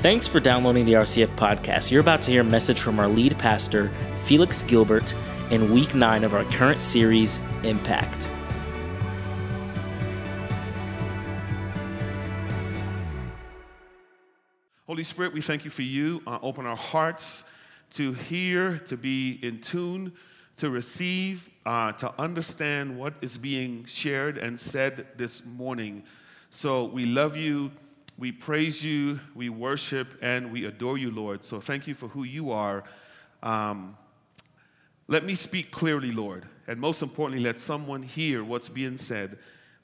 Thanks for downloading the RCF podcast. You're about to hear a message from our lead pastor, Felix Gilbert, in week nine of our current series, Impact. Holy Spirit, we thank you for you. Uh, open our hearts to hear, to be in tune, to receive, uh, to understand what is being shared and said this morning. So we love you, we praise you, we worship, and we adore you, Lord. So thank you for who you are. Um, let me speak clearly, Lord. And most importantly, let someone hear what's being said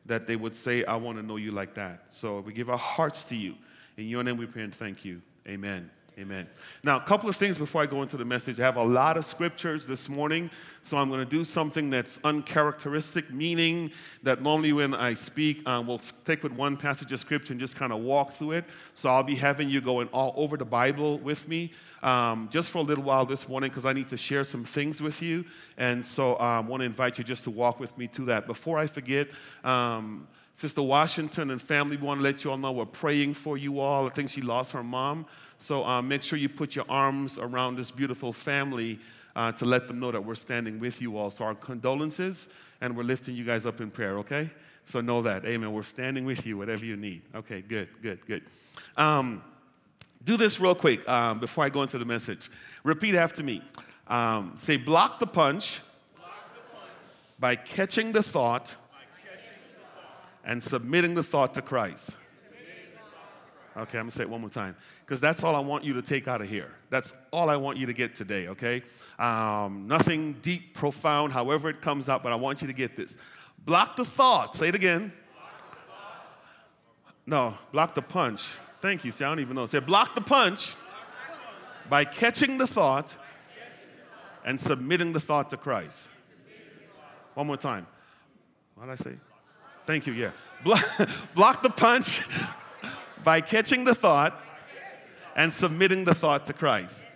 that they would say, I want to know you like that. So we give our hearts to you. In your name we pray and thank you. Amen. Amen. Now, a couple of things before I go into the message. I have a lot of scriptures this morning, so I'm going to do something that's uncharacteristic, meaning that normally when I speak, um, we'll stick with one passage of scripture and just kind of walk through it. So I'll be having you going all over the Bible with me um, just for a little while this morning because I need to share some things with you. And so I um, want to invite you just to walk with me to that. Before I forget, um, Sister Washington and family, we want to let you all know we're praying for you all. I think she lost her mom. So uh, make sure you put your arms around this beautiful family uh, to let them know that we're standing with you all. So our condolences, and we're lifting you guys up in prayer, okay? So know that. Amen. We're standing with you, whatever you need. Okay, good, good, good. Um, do this real quick um, before I go into the message. Repeat after me. Um, say, block the punch, block the punch by catching the thought and submitting the thought to Christ. Okay, I'm gonna say it one more time because that's all I want you to take out of here. That's all I want you to get today, okay? Um, nothing deep, profound, however it comes out, but I want you to get this. Block the thought. Say it again. No, block the punch. Thank you. See, I don't even know. Say, block the punch by catching the thought and submitting the thought to Christ. One more time. What did I say? Thank you, yeah. Block, block the punch by catching the thought and submitting the thought to Christ.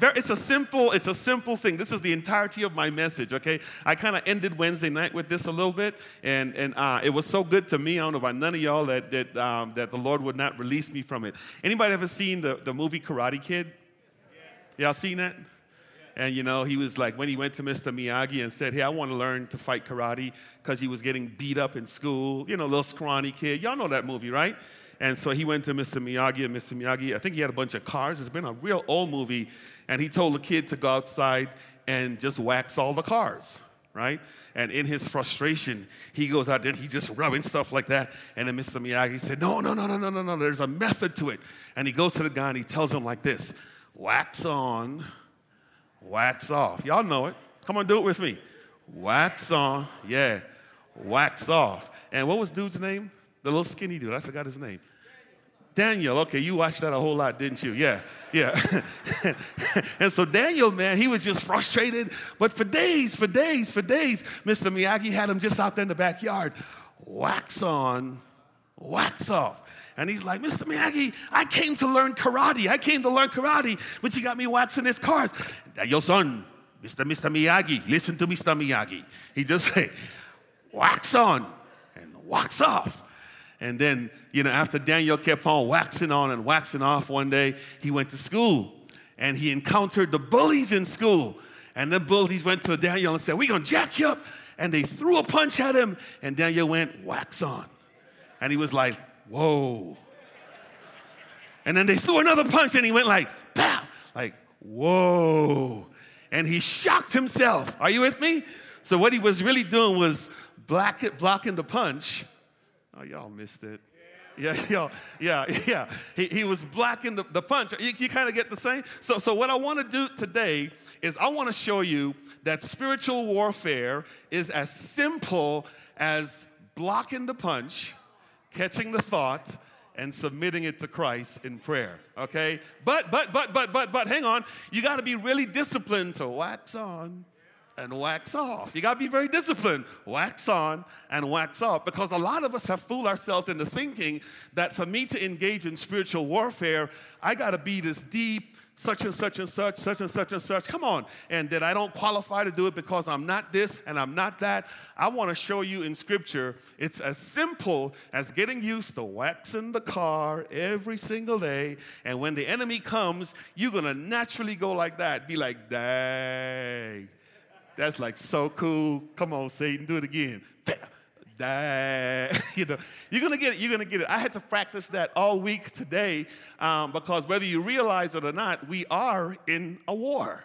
It's a simple, it's a simple thing. This is the entirety of my message, okay? I kind of ended Wednesday night with this a little bit, and, and uh, it was so good to me. I don't know about none of y'all that, that, um, that the Lord would not release me from it. Anybody ever seen the, the movie Karate Kid? Y'all seen that? And you know, he was like, when he went to Mr. Miyagi and said, Hey, I want to learn to fight karate because he was getting beat up in school, you know, little scrawny kid. Y'all know that movie, right? And so he went to Mr. Miyagi, and Mr. Miyagi, I think he had a bunch of cars. It's been a real old movie. And he told the kid to go outside and just wax all the cars, right? And in his frustration, he goes out there and he's just rubbing stuff like that. And then Mr. Miyagi said, No, no, no, no, no, no, no. There's a method to it. And he goes to the guy and he tells him like this wax on wax off. Y'all know it. Come on, do it with me. Wax on, yeah, wax off. And what was dude's name? The little skinny dude. I forgot his name. Daniel. Okay, you watched that a whole lot, didn't you? Yeah, yeah. and so Daniel, man, he was just frustrated. But for days, for days, for days, Mr. Miyagi had him just out there in the backyard. Wax on, wax off. And he's like, Mr. Miyagi, I came to learn karate. I came to learn karate, but you got me waxing his cars. Your son, Mr. Mr. Miyagi, listen to Mr. Miyagi. He just say, wax on and wax off. And then, you know, after Daniel kept on waxing on and waxing off one day, he went to school and he encountered the bullies in school. And the bullies went to Daniel and said, We're gonna jack you up. And they threw a punch at him, and Daniel went, wax on. And he was like, whoa. And then they threw another punch and he went like, pow, like, whoa. And he shocked himself. Are you with me? So what he was really doing was black blocking the punch. Oh, y'all missed it. Yeah, y'all, yeah, yeah. He, he was blocking the, the punch. You, you kind of get the same? So, so what I want to do today is I want to show you that spiritual warfare is as simple as blocking the punch catching the thought and submitting it to Christ in prayer. Okay? But, but, but, but, but, but, hang on. You got to be really disciplined to wax on and wax off. You got to be very disciplined. Wax on and wax off. Because a lot of us have fooled ourselves into thinking that for me to engage in spiritual warfare, I got to be this deep, such and such and such, such and such and such. Come on. And that I don't qualify to do it because I'm not this and I'm not that. I want to show you in Scripture, it's as simple as getting used to waxing the car every single day. And when the enemy comes, you're going to naturally go like that. Be like, dang. That's like so cool. Come on, Satan, do it again. That, you know, you're gonna get it, you're gonna get it. I had to practice that all week today um, because whether you realize it or not, we are in a war.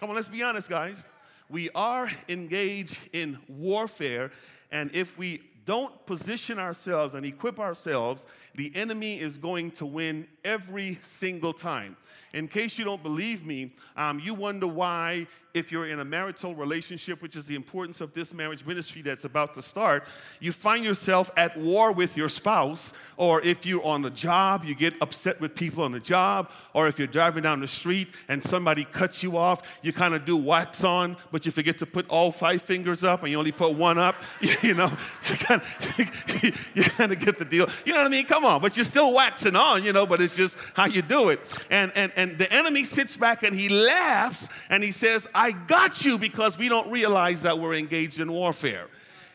Come on, let's be honest, guys. We are engaged in warfare, and if we don't position ourselves and equip ourselves, the enemy is going to win every single time. In case you don't believe me, um, you wonder why if you're in a marital relationship, which is the importance of this marriage ministry that's about to start, you find yourself at war with your spouse, or if you're on the job, you get upset with people on the job, or if you're driving down the street and somebody cuts you off, you kind of do wax on, but you forget to put all five fingers up and you only put one up. You know, you kind of, get the deal. You know what I mean? Come on, but you're still waxing on, you know, but it's just how you do it. And, and, and the enemy sits back and he laughs and he says, I got you because we don't realize that we're engaged in warfare.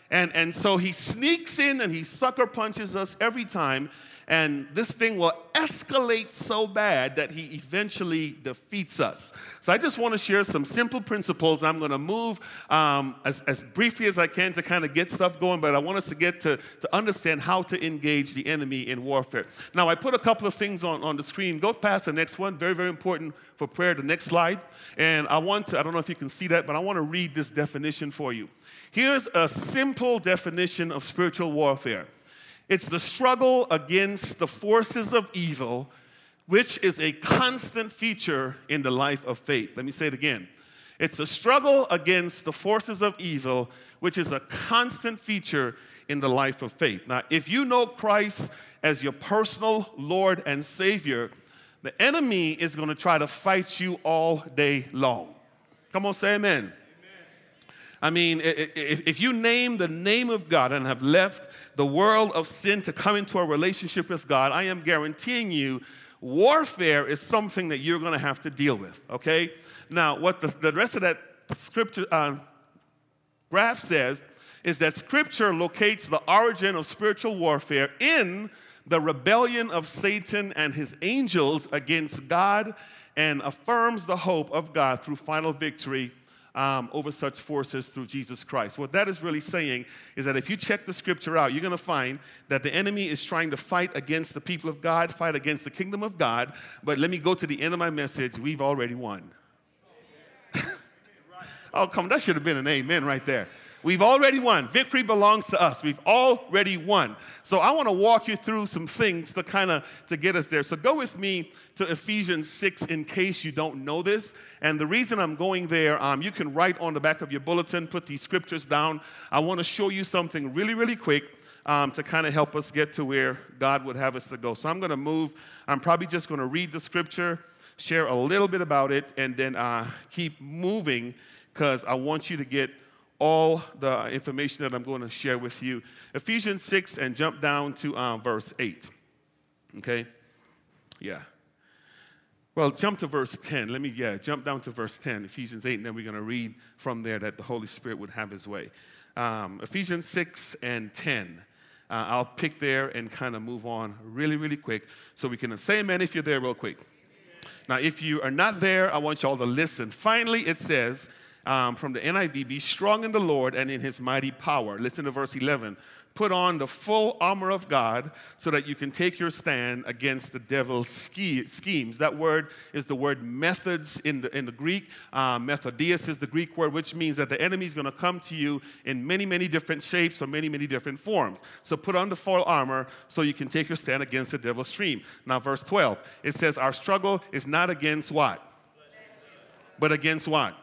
And, and so he sneaks in and he sucker punches us every time. And this thing will escalate so bad that he eventually defeats us. So I just want to share some simple principles. I'm going to move um, as, as briefly as I can to kind of get stuff going, but I want us to get to, to understand how to engage the enemy in warfare. Now, I put a couple of things on, on the screen. Go past the next one. Very, very important for prayer. The next slide. And I want to, I don't know if you can see that, but I want to read this definition for you. Here's a simple definition of spiritual warfare it's the struggle against the forces of evil, which is a constant feature in the life of faith. Let me say it again. It's a struggle against the forces of evil, which is a constant feature in the life of faith. Now, if you know Christ as your personal Lord and Savior, the enemy is going to try to fight you all day long. Come on, say amen. I mean, if you name the name of God and have left the world of sin to come into a relationship with God, I am guaranteeing you warfare is something that you're going to have to deal with, okay? Now, what the, the rest of that scripture uh, graph says is that scripture locates the origin of spiritual warfare in the rebellion of Satan and his angels against God and affirms the hope of God through final victory um, over such forces through Jesus Christ. What that is really saying is that if you check the scripture out, you're going to find that the enemy is trying to fight against the people of God, fight against the kingdom of God. But let me go to the end of my message. We've already won. oh, come, that should have been an amen right there. We've already won. Victory belongs to us. We've already won. So I want to walk you through some things to kind of to get us there. So go with me to Ephesians 6 in case you don't know this. And the reason I'm going there, um, you can write on the back of your bulletin, put these scriptures down. I want to show you something really, really quick. Um, to kind of help us get to where God would have us to go. So I'm going to move. I'm probably just going to read the scripture, share a little bit about it, and then uh, keep moving because I want you to get all the information that I'm going to share with you. Ephesians 6 and jump down to um, verse 8. Okay? Yeah. Well, jump to verse 10. Let me, yeah, jump down to verse 10, Ephesians 8, and then we're going to read from there that the Holy Spirit would have his way. Um, Ephesians 6 and 10. Uh, I'll pick there and kind of move on really, really quick so we can say amen if you're there, real quick. Now, if you are not there, I want you all to listen. Finally, it says, um, from the NIV, be strong in the Lord and in his mighty power. Listen to verse 11. Put on the full armor of God so that you can take your stand against the devil's schemes. That word is the word methods in the, in the Greek. Uh, methodius is the Greek word, which means that the enemy is going to come to you in many, many different shapes or many, many different forms. So put on the full armor so you can take your stand against the devil's stream. Now, verse 12, it says, Our struggle is not against what? But against what?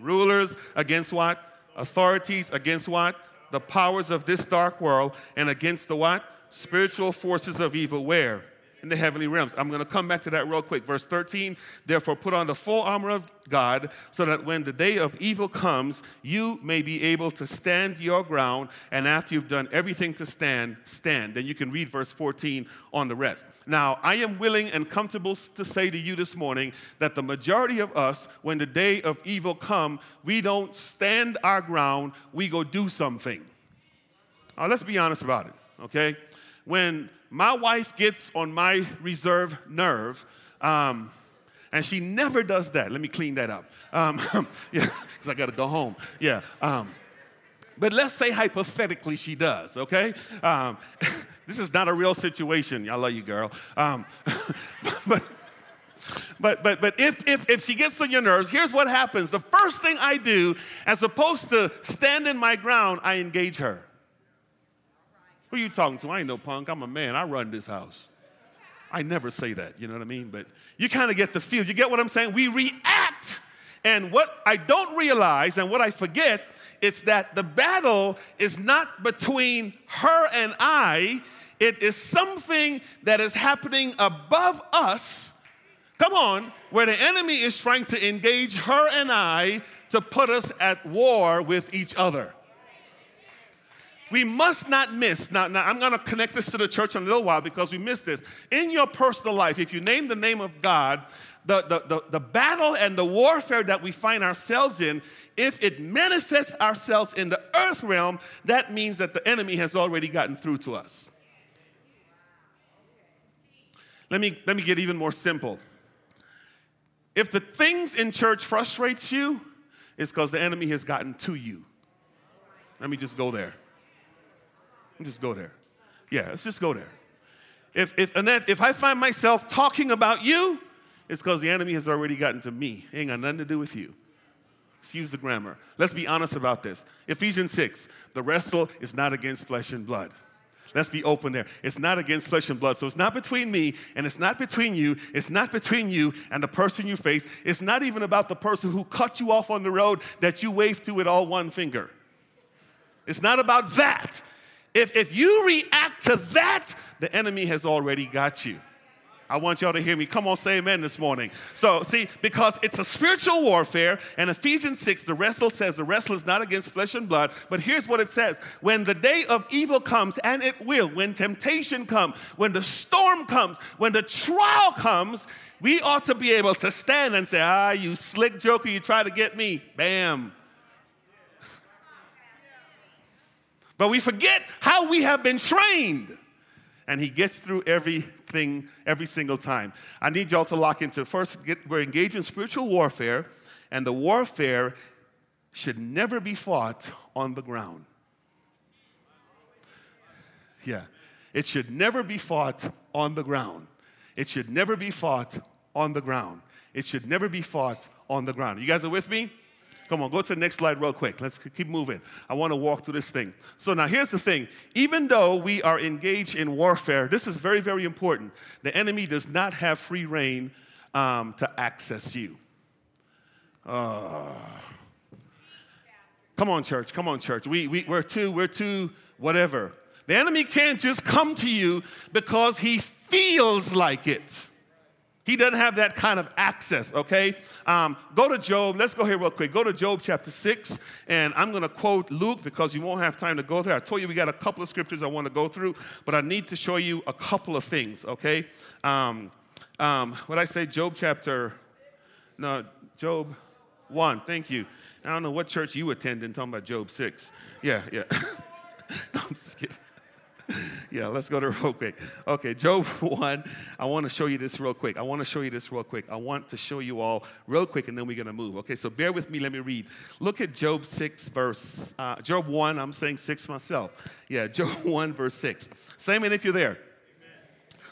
Rulers against what? Authorities against what? The powers of this dark world and against the what? Spiritual forces of evil. Where? In the heavenly realms. I'm going to come back to that real quick. Verse 13, therefore put on the full armor of God so that when the day of evil comes, you may be able to stand your ground. And after you've done everything to stand, stand. Then you can read verse 14 on the rest. Now, I am willing and comfortable to say to you this morning that the majority of us, when the day of evil come, we don't stand our ground, we go do something. Now, let's be honest about it, okay? When my wife gets on my reserve nerve, um, and she never does that. Let me clean that up. Um, yeah, because I got to go home. Yeah. Um, but let's say hypothetically she does, okay? Um, this is not a real situation. I love you, girl. Um, but but but but if, if if she gets on your nerves, here's what happens. The first thing I do, as opposed to standing my ground, I engage her. Who you talking to? I ain't no punk. I'm a man. I run this house. I never say that, you know what I mean? But you kind of get the feel. You get what I'm saying? We react. And what I don't realize and what I forget, it's that the battle is not between her and I, it is something that is happening above us. Come on, where the enemy is trying to engage her and I to put us at war with each other we must not miss. Now, now I'm going to connect this to the church in a little while because we missed this. In your personal life, if you name the name of God, the, the, the, the battle and the warfare that we find ourselves in, if it manifests ourselves in the earth realm, that means that the enemy has already gotten through to us. Let me, let me get even more simple. If the things in church frustrates you, it's because the enemy has gotten to you. Let me just go there. Just go there. Yeah, let's just go there. If, if, Annette, if I find myself talking about you, it's because the enemy has already gotten to me. It ain't got nothing to do with you. Excuse the grammar. Let's be honest about this. Ephesians 6, the wrestle is not against flesh and blood. Let's be open there. It's not against flesh and blood. So it's not between me and it's not between you. It's not between you and the person you face. It's not even about the person who cut you off on the road that you waved to with all one finger. It's not about that. If, if you react to that, the enemy has already got you. I want y'all to hear me. Come on, say amen this morning. So, see, because it's a spiritual warfare, and Ephesians 6, the wrestle says the wrestle is not against flesh and blood, but here's what it says When the day of evil comes, and it will, when temptation comes, when the storm comes, when the trial comes, we ought to be able to stand and say, Ah, you slick joker, you try to get me. Bam. But we forget how we have been trained. And he gets through everything every single time. I need y'all to lock into first, get, we're engaged in spiritual warfare, and the warfare should never be fought on the ground. Yeah, it should never be fought on the ground. It should never be fought on the ground. It should never be fought on the ground. You guys are with me? Come on, go to the next slide real quick. Let's keep moving. I want to walk through this thing. So now here's the thing. Even though we are engaged in warfare, this is very, very important. The enemy does not have free rein um, to access you. Uh, come on, church. Come on, church. We, we, we're too, we're too, whatever. The enemy can't just come to you because he feels like it. He doesn't have that kind of access, okay? Um, go to Job. Let's go here real quick. Go to Job chapter 6, and I'm going to quote Luke because you won't have time to go there. I told you we got a couple of scriptures I want to go through, but I need to show you a couple of things, okay? Um, um, what I say, Job chapter, no, Job 1. Thank you. I don't know what church you attend in talking about Job 6. Yeah, yeah. no, I'm just kidding. yeah, let's go to real quick. Okay, Job 1. I want to show you this real quick. I want to show you this real quick. I want to show you all real quick, and then we're going to move. Okay, so bear with me. Let me read. Look at Job 6, verse, uh, Job 1. I'm saying 6 myself. Yeah, Job 1, verse 6. Same if you're there.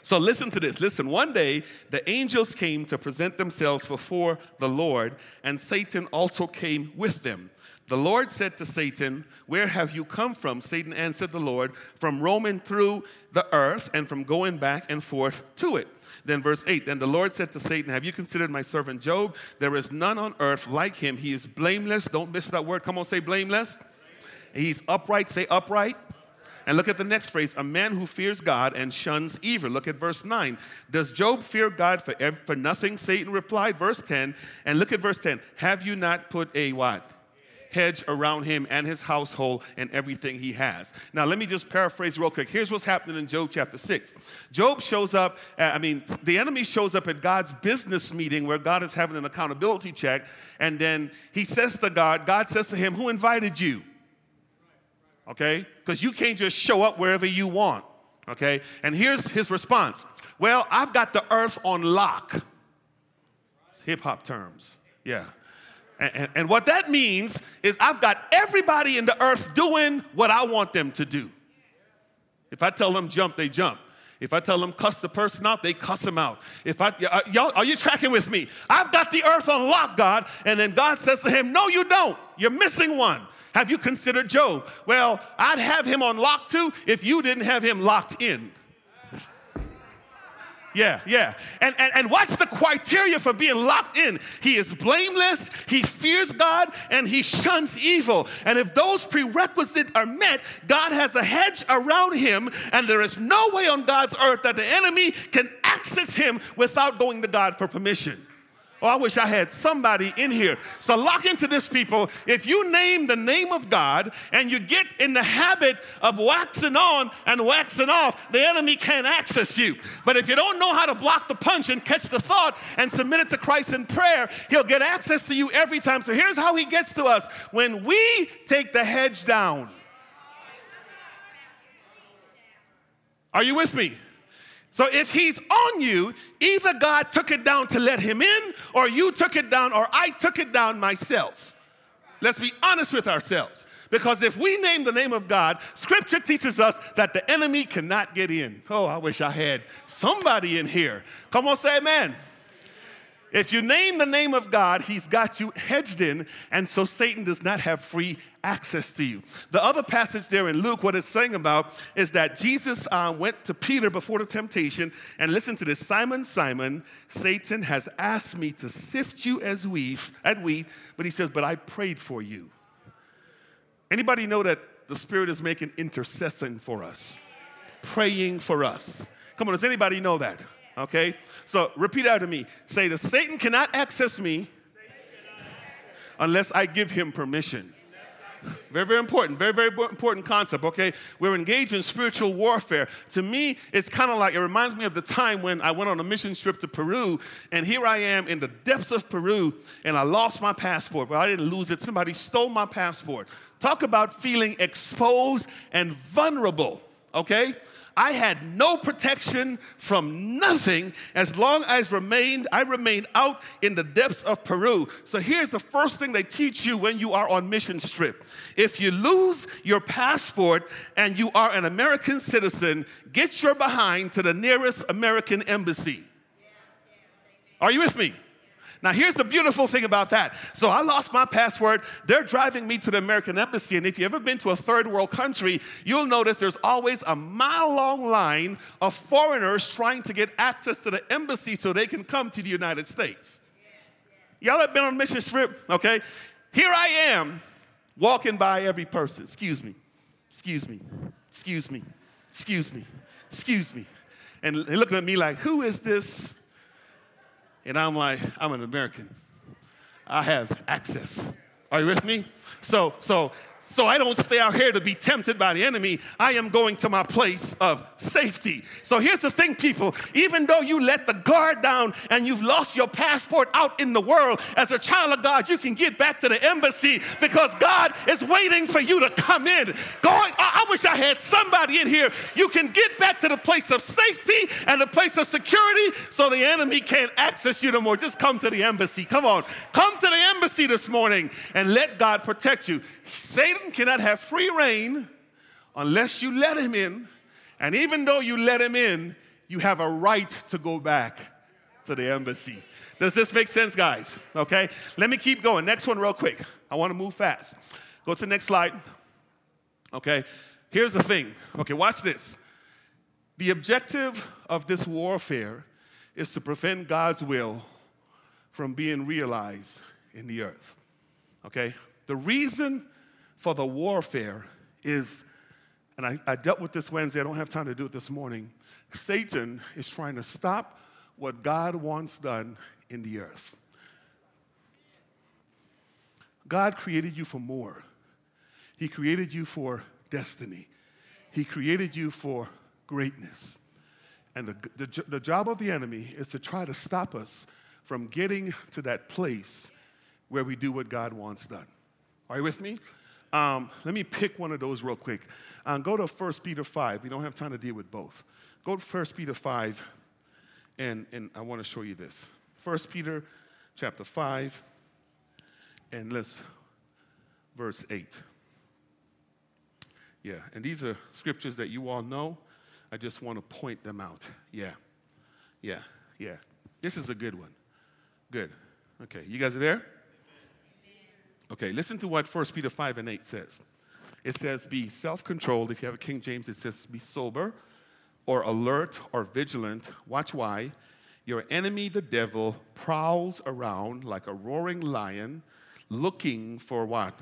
So listen to this. Listen, one day the angels came to present themselves before the Lord, and Satan also came with them. The Lord said to Satan, Where have you come from? Satan answered the Lord, From roaming through the earth and from going back and forth to it. Then, verse 8 Then the Lord said to Satan, Have you considered my servant Job? There is none on earth like him. He is blameless. Don't miss that word. Come on, say blameless. He's upright. Say upright. And look at the next phrase a man who fears God and shuns evil. Look at verse 9. Does Job fear God for, ev- for nothing? Satan replied. Verse 10. And look at verse 10. Have you not put a what? hedge around him and his household and everything he has. Now, let me just paraphrase real quick. Here's what's happening in Job chapter 6. Job shows up, uh, I mean, the enemy shows up at God's business meeting where God is having an accountability check, and then he says to God, God says to him, Who invited you? Okay? Because you can't just show up wherever you want. Okay? And here's his response Well, I've got the earth on lock. Hip hop terms. Yeah. And, and, and, what that means is I've got everybody in the earth doing what I want them to do. If I tell them jump, they jump. If I tell them cuss the person out, they cuss them out. If I, uh, y'all, are you tracking with me? I've got the earth on lock, God. And then God says to him, No, you don't. You're missing one. Have you considered Job? Well, I'd have him on lock too if you didn't have him locked in. Yeah, yeah. And, and, and watch the criteria for being locked in. He is blameless, he fears God, and he shuns evil. And if those prerequisites are met, God has a hedge around him, and there is no way on God's earth that the enemy can access him without going to God for permission. Oh, I wish I had somebody in here. So lock into this, people. If you name the name of God and you get in the habit of waxing on and waxing off, the enemy can't access you. But if you don't know how to block the punch and catch the thought and submit it to Christ in prayer, he'll get access to you every time. So here's how he gets to us when we take the hedge down. Are you with me? So if he's on you, either God took it down to let him in, or you took it down, or I took it down myself. Let's be honest with ourselves. Because if we name the name of God, scripture teaches us that the enemy cannot get in. Oh, I wish I had somebody in here. Come on, say amen. If you name the name of God, he's got you hedged in, and so Satan does not have free access to you. The other passage there in Luke, what it's saying about is that Jesus uh, went to Peter before the temptation, and listen to this Simon, Simon, Satan has asked me to sift you as wheat, at wheat, but he says, But I prayed for you. Anybody know that the Spirit is making intercession for us, praying for us? Come on, does anybody know that? Okay? So repeat after me. Say that Satan cannot access me unless I give him permission. Very, very important. Very, very important concept, okay? We're engaged in spiritual warfare. To me, it's kind of like, it reminds me of the time when I went on a mission trip to Peru, and here I am in the depths of Peru, and I lost my passport. But I didn't lose it, somebody stole my passport. Talk about feeling exposed and vulnerable, okay? I had no protection from nothing as long as remained, I remained out in the depths of Peru. So here's the first thing they teach you when you are on mission trip. If you lose your passport and you are an American citizen, get your behind to the nearest American embassy. Are you with me? Now, here's the beautiful thing about that. So, I lost my password. They're driving me to the American Embassy. And if you've ever been to a third world country, you'll notice there's always a mile long line of foreigners trying to get access to the embassy so they can come to the United States. Y'all have been on mission trip? Okay. Here I am walking by every person. Excuse me. Excuse me. Excuse me. Excuse me. Excuse me. And looking at me like, who is this and I'm like, I'm an American. I have access. Are you with me? So, so so I don't stay out here to be tempted by the enemy. I am going to my place of safety. So here's the thing, people. Even though you let the guard down and you've lost your passport out in the world, as a child of God, you can get back to the embassy because God is waiting for you to come in. Going, I, wish I had somebody in here. You can get back to the place of safety and the place of security so the enemy can't access you no more. Just come to the embassy. Come on. Come to the embassy this morning and let God protect you. Satan cannot have free rein unless you let him in. And even though you let him in, you have a right to go back to the embassy. Does this make sense, guys? Okay, let me keep going. Next one, real quick. I want to move fast. Go to the next slide. Okay, here's the thing. Okay, watch this. The objective of this warfare is to prevent God's will from being realized in the earth. Okay, the reason for the warfare is and I, I dealt with this Wednesday, I don't have time to do it this morning. Satan is trying to stop what God wants done in the earth. God created you for more. He created you for destiny. He created you for greatness. And the, the, the, job of the enemy is to try to stop us from getting to that place where we do what God wants done. Are you with me? Um, let me pick one of those real quick. Um, go to 1 Peter 5. We don't have time to deal with both. Go to 1 Peter 5, and, and I want to show you this. 1 Peter chapter 5, and let's, verse 8. Yeah, and these are scriptures that you all know. I just want to point them out. Yeah, yeah, yeah. This is a good one. Good. Okay, you guys are there? Okay, listen to what 1 Peter 5 and 8 says. It says, Be self controlled. If you have a King James, it says, Be sober or alert or vigilant. Watch why. Your enemy, the devil, prowls around like a roaring lion looking for what?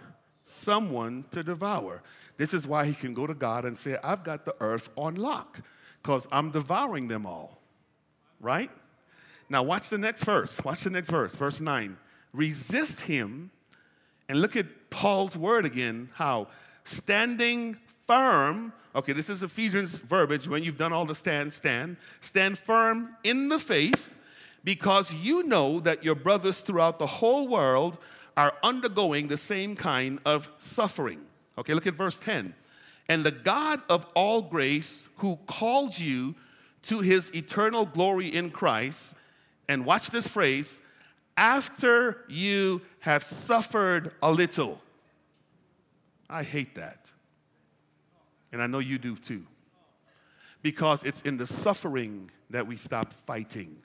Someone to devour. This is why he can go to God and say, I've got the earth on lock because I'm devouring them all. Right? Now, watch the next verse. Watch the next verse, verse 9. Resist him and look at Paul's word again how standing firm, okay, this is Ephesians verbiage when you've done all the stand, stand, stand firm in the faith because you know that your brothers throughout the whole world are undergoing the same kind of suffering. Okay, look at verse 10. And the God of all grace, who called you to his eternal glory in Christ, and watch this phrase, after you have suffered a little. I hate that. And I know you do too. Because it's in the suffering that we stop fighting.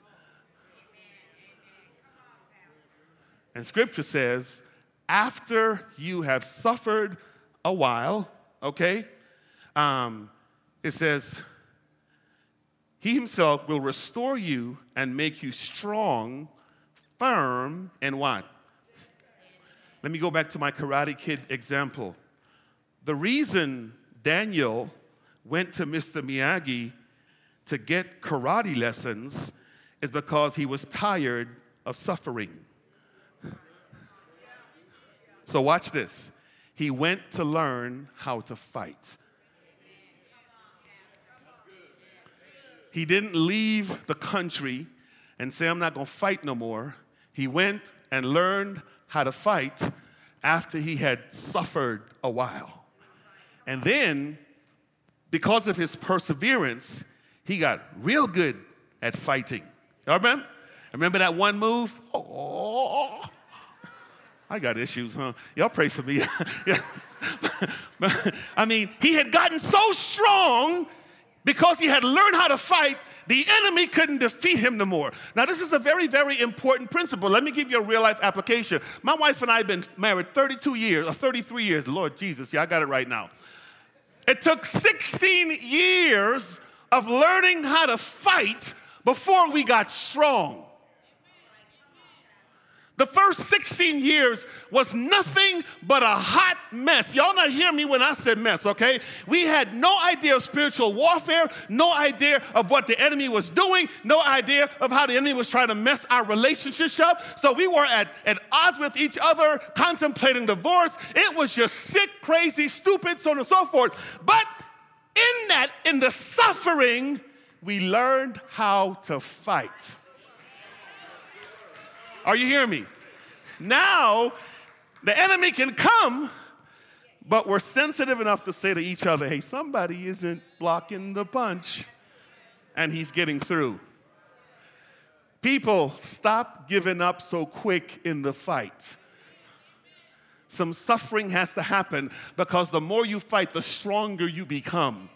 And scripture says, after you have suffered a while, okay, um, it says, He Himself will restore you and make you strong firm and what? Let me go back to my Karate Kid example. The reason Daniel went to Mr. Miyagi to get karate lessons is because he was tired of suffering. So, watch this. He went to learn how to fight. He didn't leave the country and say, I'm not gonna fight no more. He went and learned how to fight after he had suffered a while. And then, because of his perseverance, he got real good at fighting. Y'all remember? Remember that one move? Oh, I got issues, huh? Y'all pray for me. I mean, he had gotten so strong because he had learned how to fight the enemy couldn't defeat him no more. Now, this is a very, very important principle. Let me give you a real life application. My wife and I have been married 32 years, or 33 years. Lord Jesus, yeah, I got it right now. It took 16 years of learning how to fight before we got strong. The first 16 years was nothing but a hot mess. Y'all not hear me when I said mess, okay? We had no idea of spiritual warfare, no idea of what the enemy was doing, no idea of how the enemy was trying to mess our relationship up. So we were at, at odds with each other, contemplating divorce. It was just sick, crazy, stupid, so on and so forth. But in that, in the suffering, we learned how to fight. Are you hearing me? Now, the enemy can come, but we're sensitive enough to say to each other, hey, somebody isn't blocking the punch, and he's getting through. People, stop giving up so quick in the fight. Some suffering has to happen because the more you fight, the stronger you become.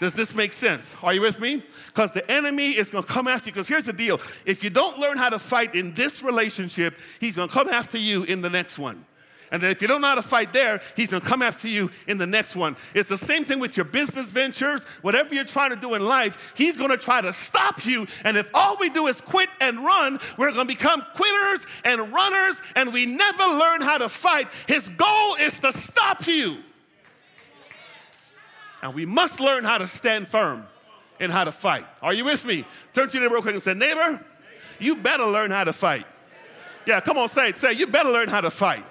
Does this make sense? Are you with me? Because the enemy is going to come after you. Because here's the deal if you don't learn how to fight in this relationship, he's going to come after you in the next one. And then if you don't know how to fight there, he's going to come after you in the next one. It's the same thing with your business ventures, whatever you're trying to do in life, he's going to try to stop you. And if all we do is quit and run, we're going to become quitters and runners, and we never learn how to fight. His goal is to stop you. And we must learn how to stand firm and how to fight. Are you with me? Turn to your neighbor real quick and say, Neighbor, you better learn how to fight. Yeah, come on, say it. Say, you better learn how to fight.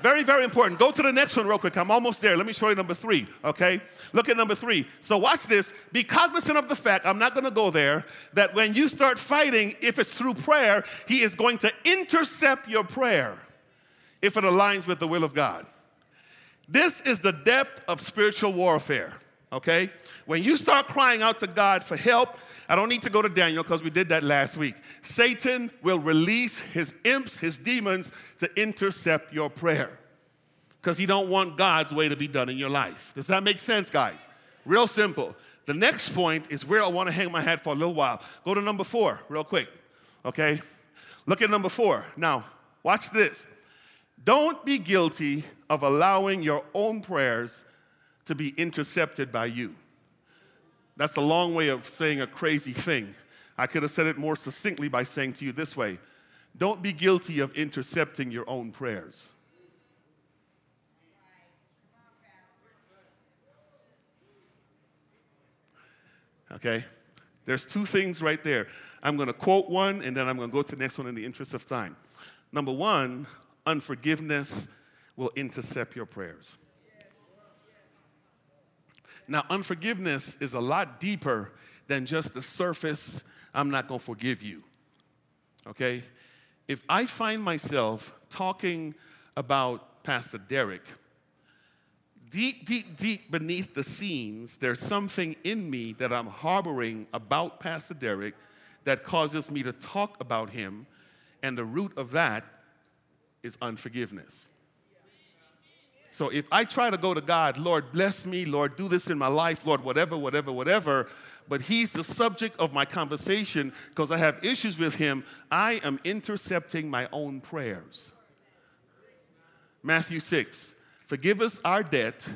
Very, very important. Go to the next one real quick. I'm almost there. Let me show you number three, okay? Look at number three. So watch this. Be cognizant of the fact, I'm not gonna go there, that when you start fighting, if it's through prayer, He is going to intercept your prayer if it aligns with the will of God. This is the depth of spiritual warfare, okay? When you start crying out to God for help, I don't need to go to Daniel because we did that last week. Satan will release his imps, his demons to intercept your prayer because he don't want God's way to be done in your life. Does that make sense, guys? Real simple. The next point is where I want to hang my hat for a little while. Go to number four, real quick. Okay? Look at number four. Now, watch this. Don't be guilty of allowing your own prayers to be intercepted by you. That's a long way of saying a crazy thing. I could have said it more succinctly by saying to you this way Don't be guilty of intercepting your own prayers. Okay? There's two things right there. I'm going to quote one and then I'm going to go to the next one in the interest of time. Number one, unforgiveness will intercept your prayers. Now, unforgiveness is a lot deeper than just the surface, I'm not going to forgive you. Okay? If I find myself talking about Pastor Derek, deep, deep, deep beneath the scenes, there's something in me that I'm harboring about Pastor Derek that causes me to talk about him, and the root of that is unforgiveness. So if I try to go to God, Lord, bless me, Lord, do this in my life, Lord, whatever, whatever, whatever, but He's the subject of my conversation because I have issues with Him, I am intercepting my own prayers. Matthew 6 Forgive us our debt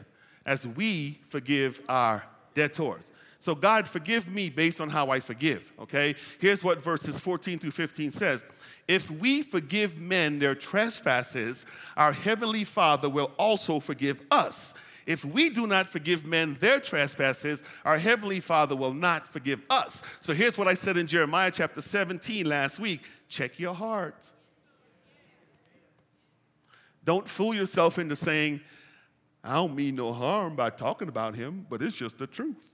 as we forgive our debtors. So, God, forgive me based on how I forgive, okay? Here's what verses 14 through 15 says If we forgive men their trespasses, our heavenly Father will also forgive us. If we do not forgive men their trespasses, our heavenly Father will not forgive us. So, here's what I said in Jeremiah chapter 17 last week check your heart. Don't fool yourself into saying, I don't mean no harm by talking about him, but it's just the truth.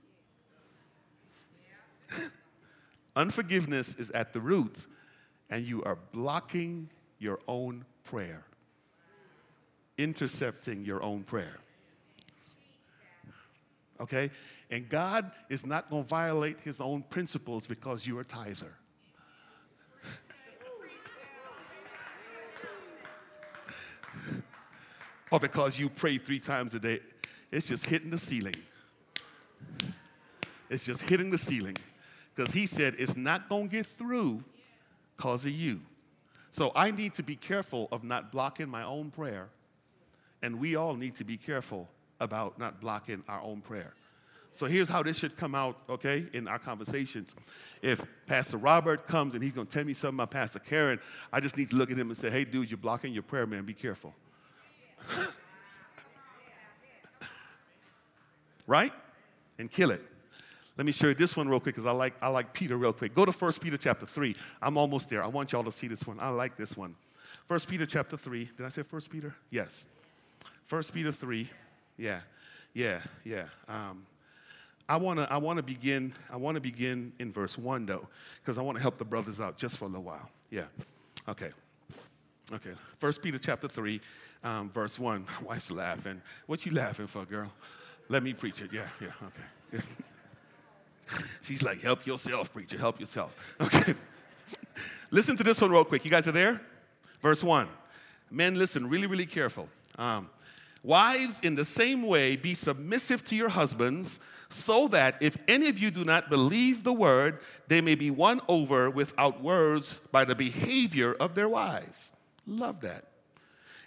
Unforgiveness is at the root, and you are blocking your own prayer, intercepting your own prayer. Okay? And God is not going to violate his own principles because you're a tither. or because you pray three times a day. It's just hitting the ceiling. It's just hitting the ceiling because he said it's not going to get through because of you. So I need to be careful of not blocking my own prayer, and we all need to be careful about not blocking our own prayer. So here's how this should come out, okay, in our conversations. If Pastor Robert comes and he's going to tell me something about Pastor Karen, I just need to look at him and say, hey, dude, you're blocking your prayer, man. Be careful. right? And kill it. Let me show you this one real quick because I like, I like Peter real quick. Go to 1 Peter chapter 3. I'm almost there. I want y'all to see this one. I like this one. 1 Peter chapter 3. Did I say 1 Peter? Yes. 1 Peter 3. Yeah, yeah, yeah. Um, I want to I wanna begin, I want to begin in verse 1 though, because I want to help the brothers out just for a little while. Yeah. Okay. Okay. 1 Peter chapter 3, um, verse 1. My wife's laughing. What you laughing for, girl? Let me preach it. Yeah, yeah, okay. She's like, help yourself, preacher, help yourself. Okay. listen to this one real quick. You guys are there? Verse 1. Men, listen really, really careful. Um, Wives, in the same way, be submissive to your husbands, so that if any of you do not believe the word, they may be won over without words by the behavior of their wives. Love that.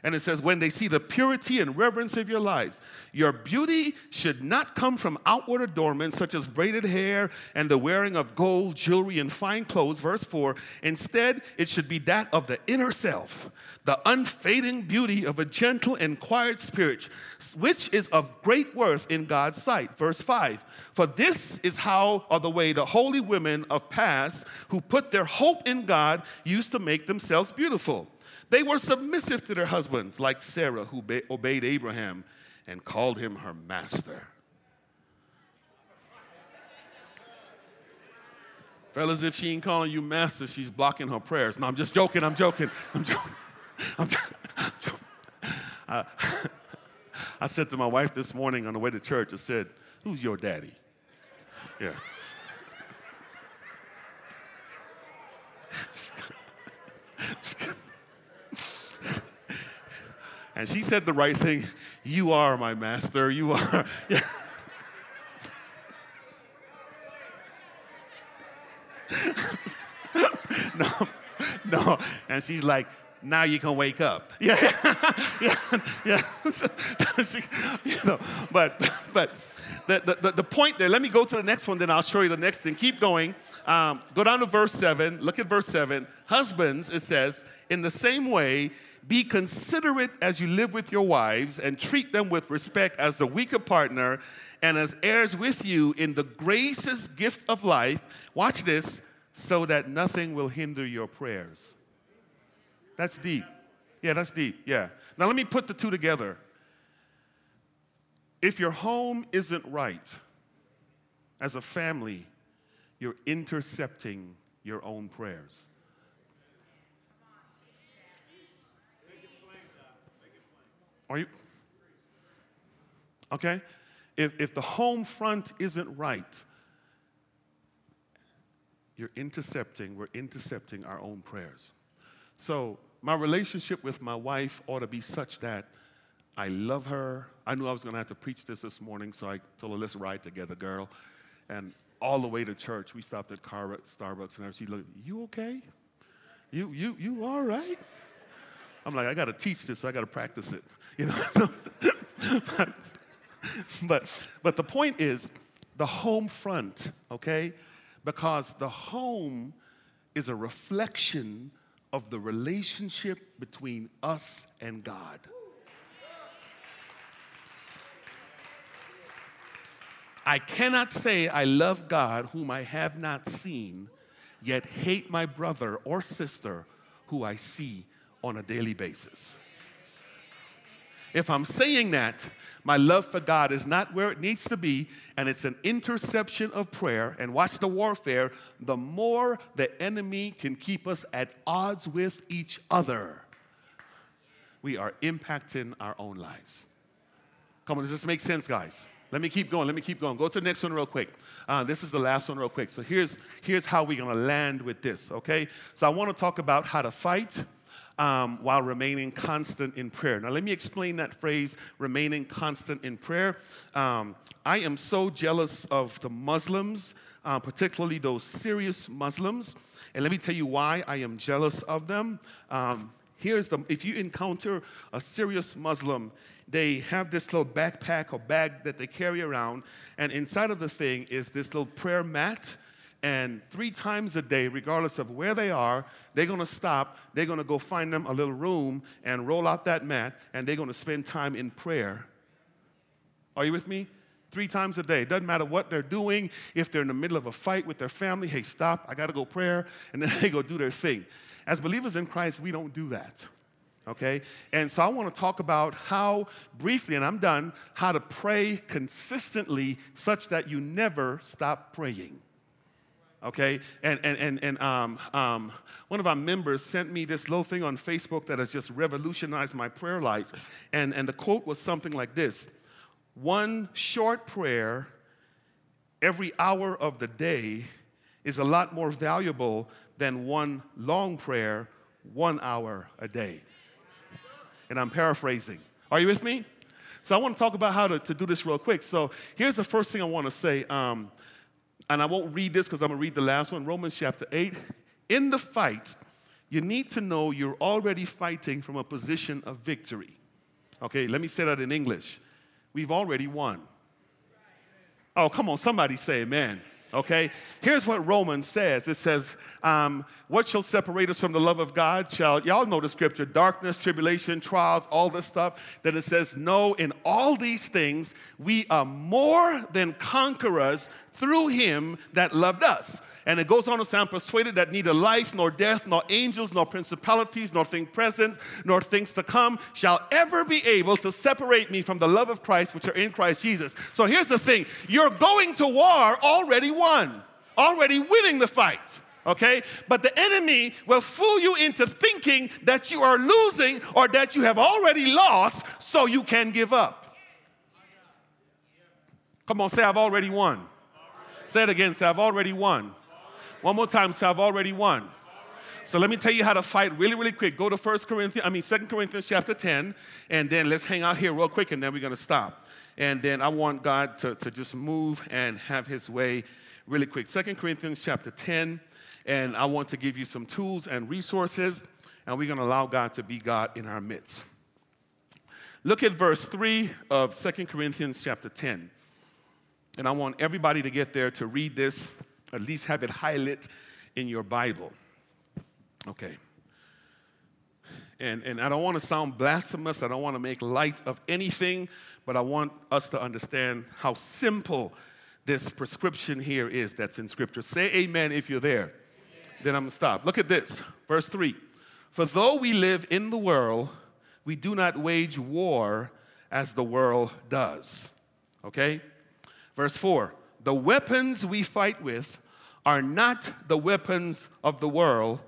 And it says, when they see the purity and reverence of your lives, your beauty should not come from outward adornments such as braided hair and the wearing of gold, jewelry, and fine clothes. Verse 4 Instead, it should be that of the inner self, the unfading beauty of a gentle and quiet spirit, which is of great worth in God's sight. Verse 5 For this is how, or the way, the holy women of past who put their hope in God used to make themselves beautiful. They were submissive to their husbands, like Sarah, who obeyed Abraham and called him her master. Fellas, if she ain't calling you master, she's blocking her prayers. No, I'm just joking. I'm joking. I'm joking. I'm joking. I, I said to my wife this morning on the way to church, I said, Who's your daddy? Yeah. And she said the right thing You are my master. You are. No, no. And she's like, now you can wake up. Yeah, yeah, yeah. you know, but, but the, the, the point there, let me go to the next one, then I'll show you the next thing. Keep going. Um, go down to verse 7. Look at verse 7. Husbands, it says, in the same way, be considerate as you live with your wives and treat them with respect as the weaker partner and as heirs with you in the gracious gift of life. Watch this, so that nothing will hinder your prayers. That's deep. Yeah, that's deep. Yeah. Now let me put the two together. If your home isn't right, as a family, you're intercepting your own prayers. Are you? Okay? If, if the home front isn't right, you're intercepting, we're intercepting our own prayers. So, my relationship with my wife ought to be such that I love her. I knew I was going to have to preach this this morning, so I told her, let's ride together, girl. And all the way to church, we stopped at car, Starbucks, and she looked, you okay? You, you, you all right? I'm like, I got to teach this, so I got to practice it. You know? but, but, but the point is the home front, okay? Because the home is a reflection of the relationship between us and God. I cannot say I love God whom I have not seen, yet hate my brother or sister who I see on a daily basis. If I'm saying that, my love for God is not where it needs to be, and it's an interception of prayer. And watch the warfare. The more the enemy can keep us at odds with each other, we are impacting our own lives. Come on, does this make sense, guys? Let me keep going. Let me keep going. Go to the next one real quick. Uh, this is the last one real quick. So here's, here's how we're to land with this, okay? So I want to talk about how to fight um, while remaining constant in prayer. Now, let me explain that phrase, remaining constant in prayer. Um, I am so jealous of the Muslims, uh, particularly those serious Muslims. And let me tell you why I am jealous of them. Um, here's the if you encounter a serious Muslim, they have this little backpack or bag that they carry around, and inside of the thing is this little prayer mat and three times a day, regardless of where they are, they're to stop. They're to go find them a little room and roll out that mat, and they're to spend time in prayer. Are you with me? Three times a day. Doesn't matter what they're doing. If they're in the middle of a fight with their family, hey, stop. I got to go prayer. And then they go do their thing. As believers in Christ, we don't do that. Okay? And so I want to talk about how, briefly, and I'm done, how to pray consistently such that you never stop praying okay? And, and, and, and um, um, one of our members sent me this little thing on Facebook that has just revolutionized my prayer life. And, and the quote was something like this One short prayer every hour of the day is a lot more valuable than one long prayer one hour a day. And I'm paraphrasing. Are you with me? So I want to talk about how to, to do this real quick. So here's the first thing I want to say. Um, and I won't read this because I'm going to read the last one Romans chapter 8. In the fight, you need to know you're already fighting from a position of victory. Okay, let me say that in English. We've already won. Oh, come on, somebody say amen. Okay? Here's what Romans says it says, um, What shall separate us from the love of God? Shall, y'all know the scripture, darkness, tribulation, trials, all this stuff. Then it says, No, in all these things, we are more than conquerors through him that loved us. And it goes on to say, I'm persuaded that neither life, nor death, nor angels, nor principalities, nor things present, nor things to come shall ever be able to separate me from the love of Christ, which are in Christ Jesus. So here's the thing you're going to war already won, already winning the fight. Okay? But the enemy will fool you into thinking that you are losing or that you have already lost so you can give up. Come on, say, I've already won. Say it again, say, I've already won. One more time, say, I've already won. So let me tell you how to fight really, really quick. Go to 1 Corinthians, I mean 2 Corinthians chapter 10, and then let's hang out here real quick, and then we're gonna stop. And then I want God to, to just move and have his way really quick. 2 Corinthians chapter 10, and I want to give you some tools and resources, and we're gonna allow God to be God in our midst. Look at verse 3 of 2 Corinthians chapter 10. And I want everybody to get there to read this at least have it highlighted in your Bible. Okay. And, and I don't want to sound blasphemous. I don't want to make light of anything, but I want us to understand how simple this prescription here is that's in Scripture. Say amen if you're there. Amen. Then I'm going to stop. Look at this. Verse 3 For though we live in the world, we do not wage war as the world does. Okay? Verse 4 the weapons we fight with are not the weapons of the world.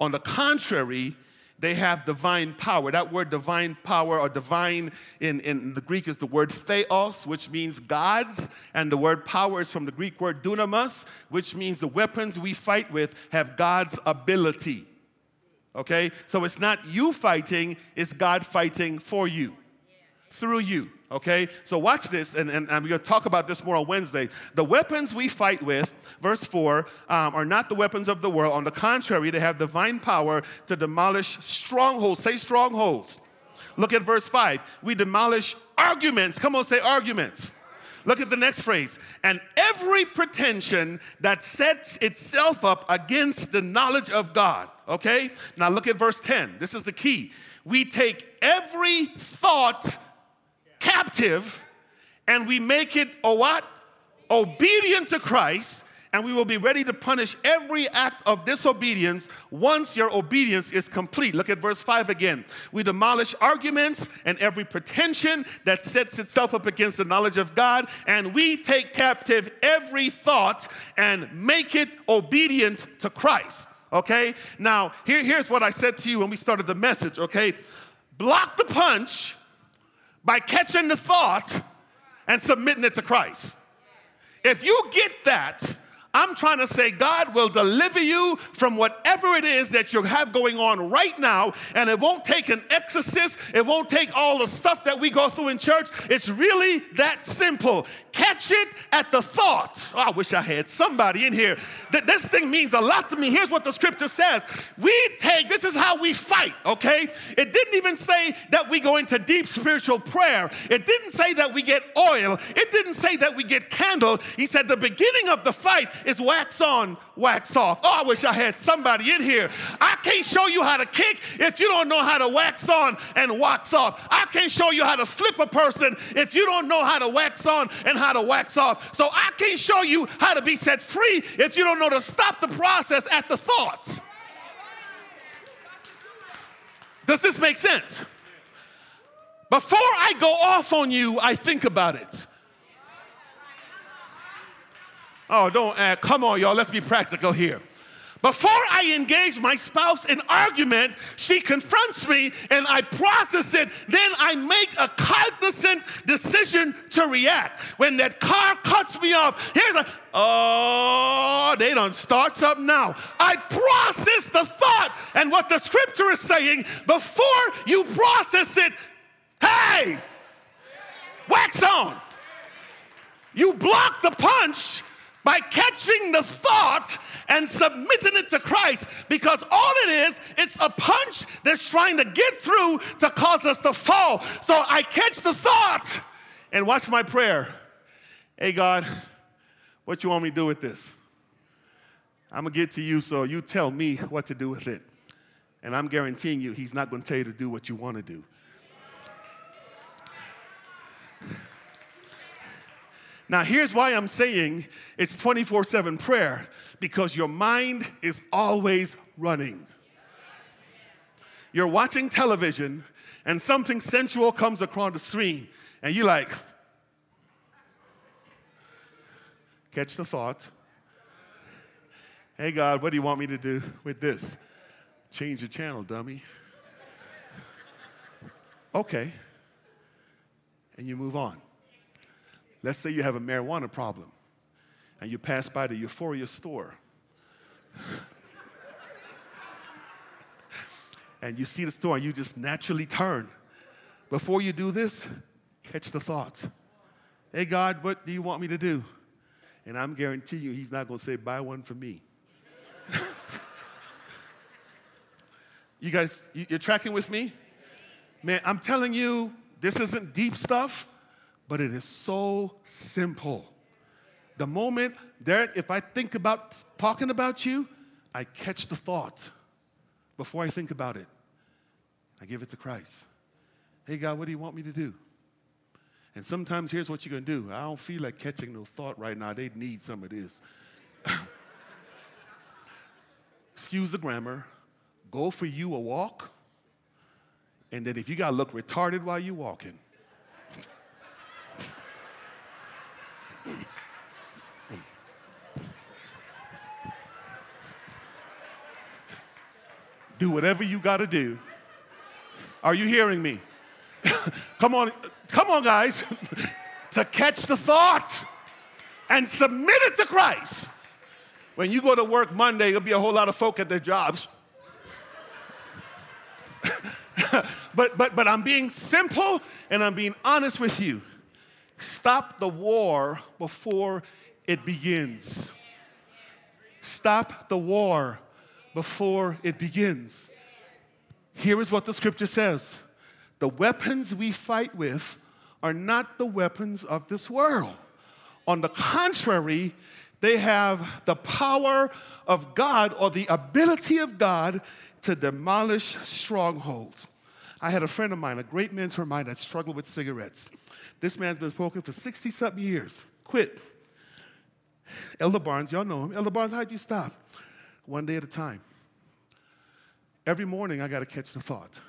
On the contrary, they have divine power. That word divine power or divine in, in the Greek is the word theos, which means gods, and the word power is from the Greek word dunamis, which means the weapons we fight with have God's ability. Okay? So it's not you fighting, it's God fighting for you, through you. Okay? So watch this, and, and I'm going to talk about this more on Wednesday. The weapons we fight with, verse 4, um, are not the weapons of the world. On the contrary, they have divine power to demolish strongholds. Say strongholds. Look at verse 5. We demolish arguments. Come on, say arguments. Look at the next phrase. And every pretension that sets itself up against the knowledge of God. Okay? Now look at verse 10. This is the key. We take every thought captive and we make it a what? Obedient to Christ, and we will be ready to punish every act of disobedience once your obedience is complete. Look at verse 5 again. We demolish arguments and every pretension that sets itself up against the knowledge of God, and we take captive every thought and make it obedient to Christ. Okay? Now, here, here's what I said to you when we started the message, okay? Block the punch by catching the thought and submitting it to Christ. If you get that, I'm trying to say God will deliver you from whatever it is that you have going on right now. And it won't take an exorcist, it won't take all the stuff that we go through in church. It's really that simple. It at the thought. Oh, I wish I had somebody in here. That this thing means a lot to me. Here's what the scripture says We take, this is how we fight, okay? It didn't even say that we go into deep spiritual prayer, it didn't say that we get oil, it didn't say that we get candle. He said the beginning of the fight is wax on, wax off. Oh, I wish I had somebody in here. I can't show you how to kick if you don't know how to wax on and wax off. I can't show you how to flip a person if you don't know how to wax on and how to wax off. So I can't show you how to be set free if you don't know to stop the process at the thought. Does this make sense? Before I go off on you, I think about it. Oh, don't act. Come on, y'all. Let's be practical here. Before I engage my spouse in argument, she confronts me and I process it. Then I make a cognizant decision to react. When that car cuts me off, here's a, oh, they don't start something now. I process the thought and what the scripture is saying. Before you process it, hey, wax on. You block the punch by catching the thought and submitting it to Christ because all it is, it's a punch that's trying to get through to cause us to fall. So I catch the thought and watch my prayer. Hey, God, what you want me to do with this? I'm going to get to you, so you tell me what to do with it. And I'm guaranteeing you, He's not going to tell you to do what you want to do. Now, here's why I'm saying it's 24 7 prayer because your mind is always running. You're watching television and something sensual comes across the screen, and you're like, catch the thought. Hey, God, what do you want me to do with this? Change the channel, dummy. Okay. And you move on. Let's say you have a marijuana problem and you pass by the Euphoria store. and you see the store and you just naturally turn. Before you do this, catch the thought. Hey, God, what do you want me to do? And I'm guaranteeing you, he's not going to say, buy one for me. you guys, you're tracking with me? Man, I'm telling you, this isn't deep stuff but it is so simple. The moment, Derek, if I think about talking about you, I catch the thought before I think about it. I give it to Christ. Hey, God, what do you want me to do? And sometimes here's what you're going to do. I don't feel like catching no thought right now. They need some of this. Excuse the grammar. Go for you a walk. And then if you got to look retarded while you're walking, do whatever you got to do. Are you hearing me? come on, come on, guys, to catch the thought and submit it to Christ. When you go to work Monday, there'll be a whole lot of folk at their jobs. but, but, but I'm being simple and I'm being honest with you. Stop the war before it begins. Stop the war before it begins. Here is what the scripture says the weapons we fight with are not the weapons of this world. On the contrary, they have the power of God or the ability of God to demolish strongholds. I had a friend of mine, a great mentor of mine, that struggled with cigarettes. This man's been smoking for 60 something years. Quit. Elder Barnes, y'all know him. Elder Barnes, how'd you stop? One day at a time. Every morning, I got to catch the thought.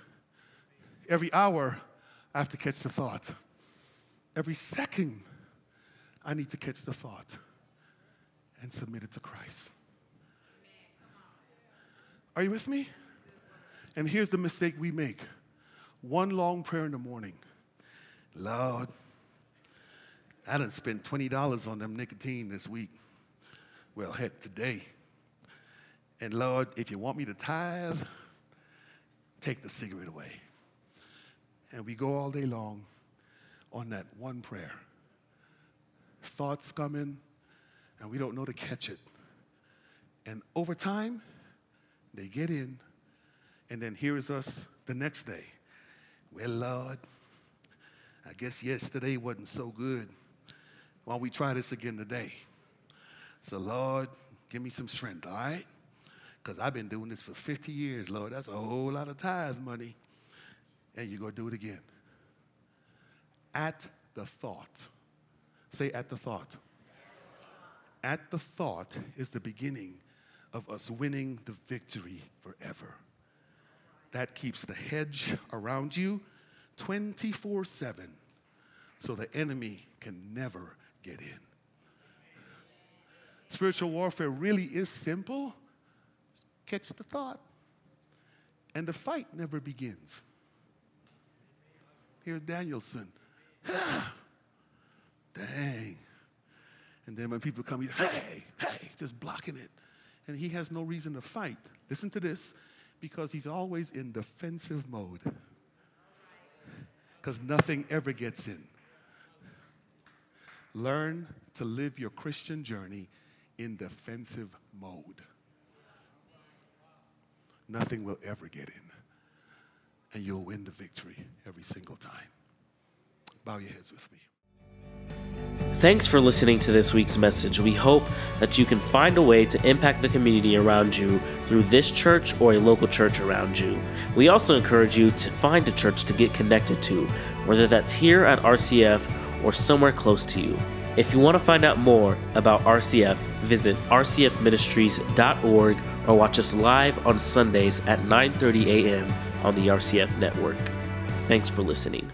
Every hour, I have to catch the thought. Every second, I need to catch the thought and submit it to Christ. Are you with me? And here's the mistake we make one long prayer in the morning Lord, I done spent $20 on them nicotine this week. Well, heck, today. And Lord, if you want me to tithe, take the cigarette away. And we go all day long on that one prayer. Thoughts come in, and we don't know to catch it. And over time, they get in, and then here is us the next day. Well, Lord, I guess yesterday wasn't so good. Why don't we try this again today? So, Lord, give me some strength, all right? Because I've been doing this for 50 years, Lord. That's a whole lot of tithes money. And you're going to do it again. At the thought. Say, at the thought. At the thought is the beginning of us winning the victory forever. That keeps the hedge around you 24 7 so the enemy can never get in. Spiritual warfare really is simple. Catch the thought. And the fight never begins. Here's Daniel-san. Dang. And then when people come, he's, hey, hey, just blocking it. And he has no reason to fight. Listen to this because he's always in defensive mode. Because nothing ever gets in. Learn to live your Christian journey in defensive mode. Nothing will ever get in. And you'll win the victory every single time. Bow your heads with me. Thanks for listening to this week's message. We hope that you can find a way to impact the community around you through this church or a local church around you. We also encourage you to find a church to get connected to, whether that's here at RCF or somewhere close to you. If you want to find out more about RCF, visit rcfministries.org or watch us live on Sundays at 9:30 a.m. on the RCF network. Thanks for listening.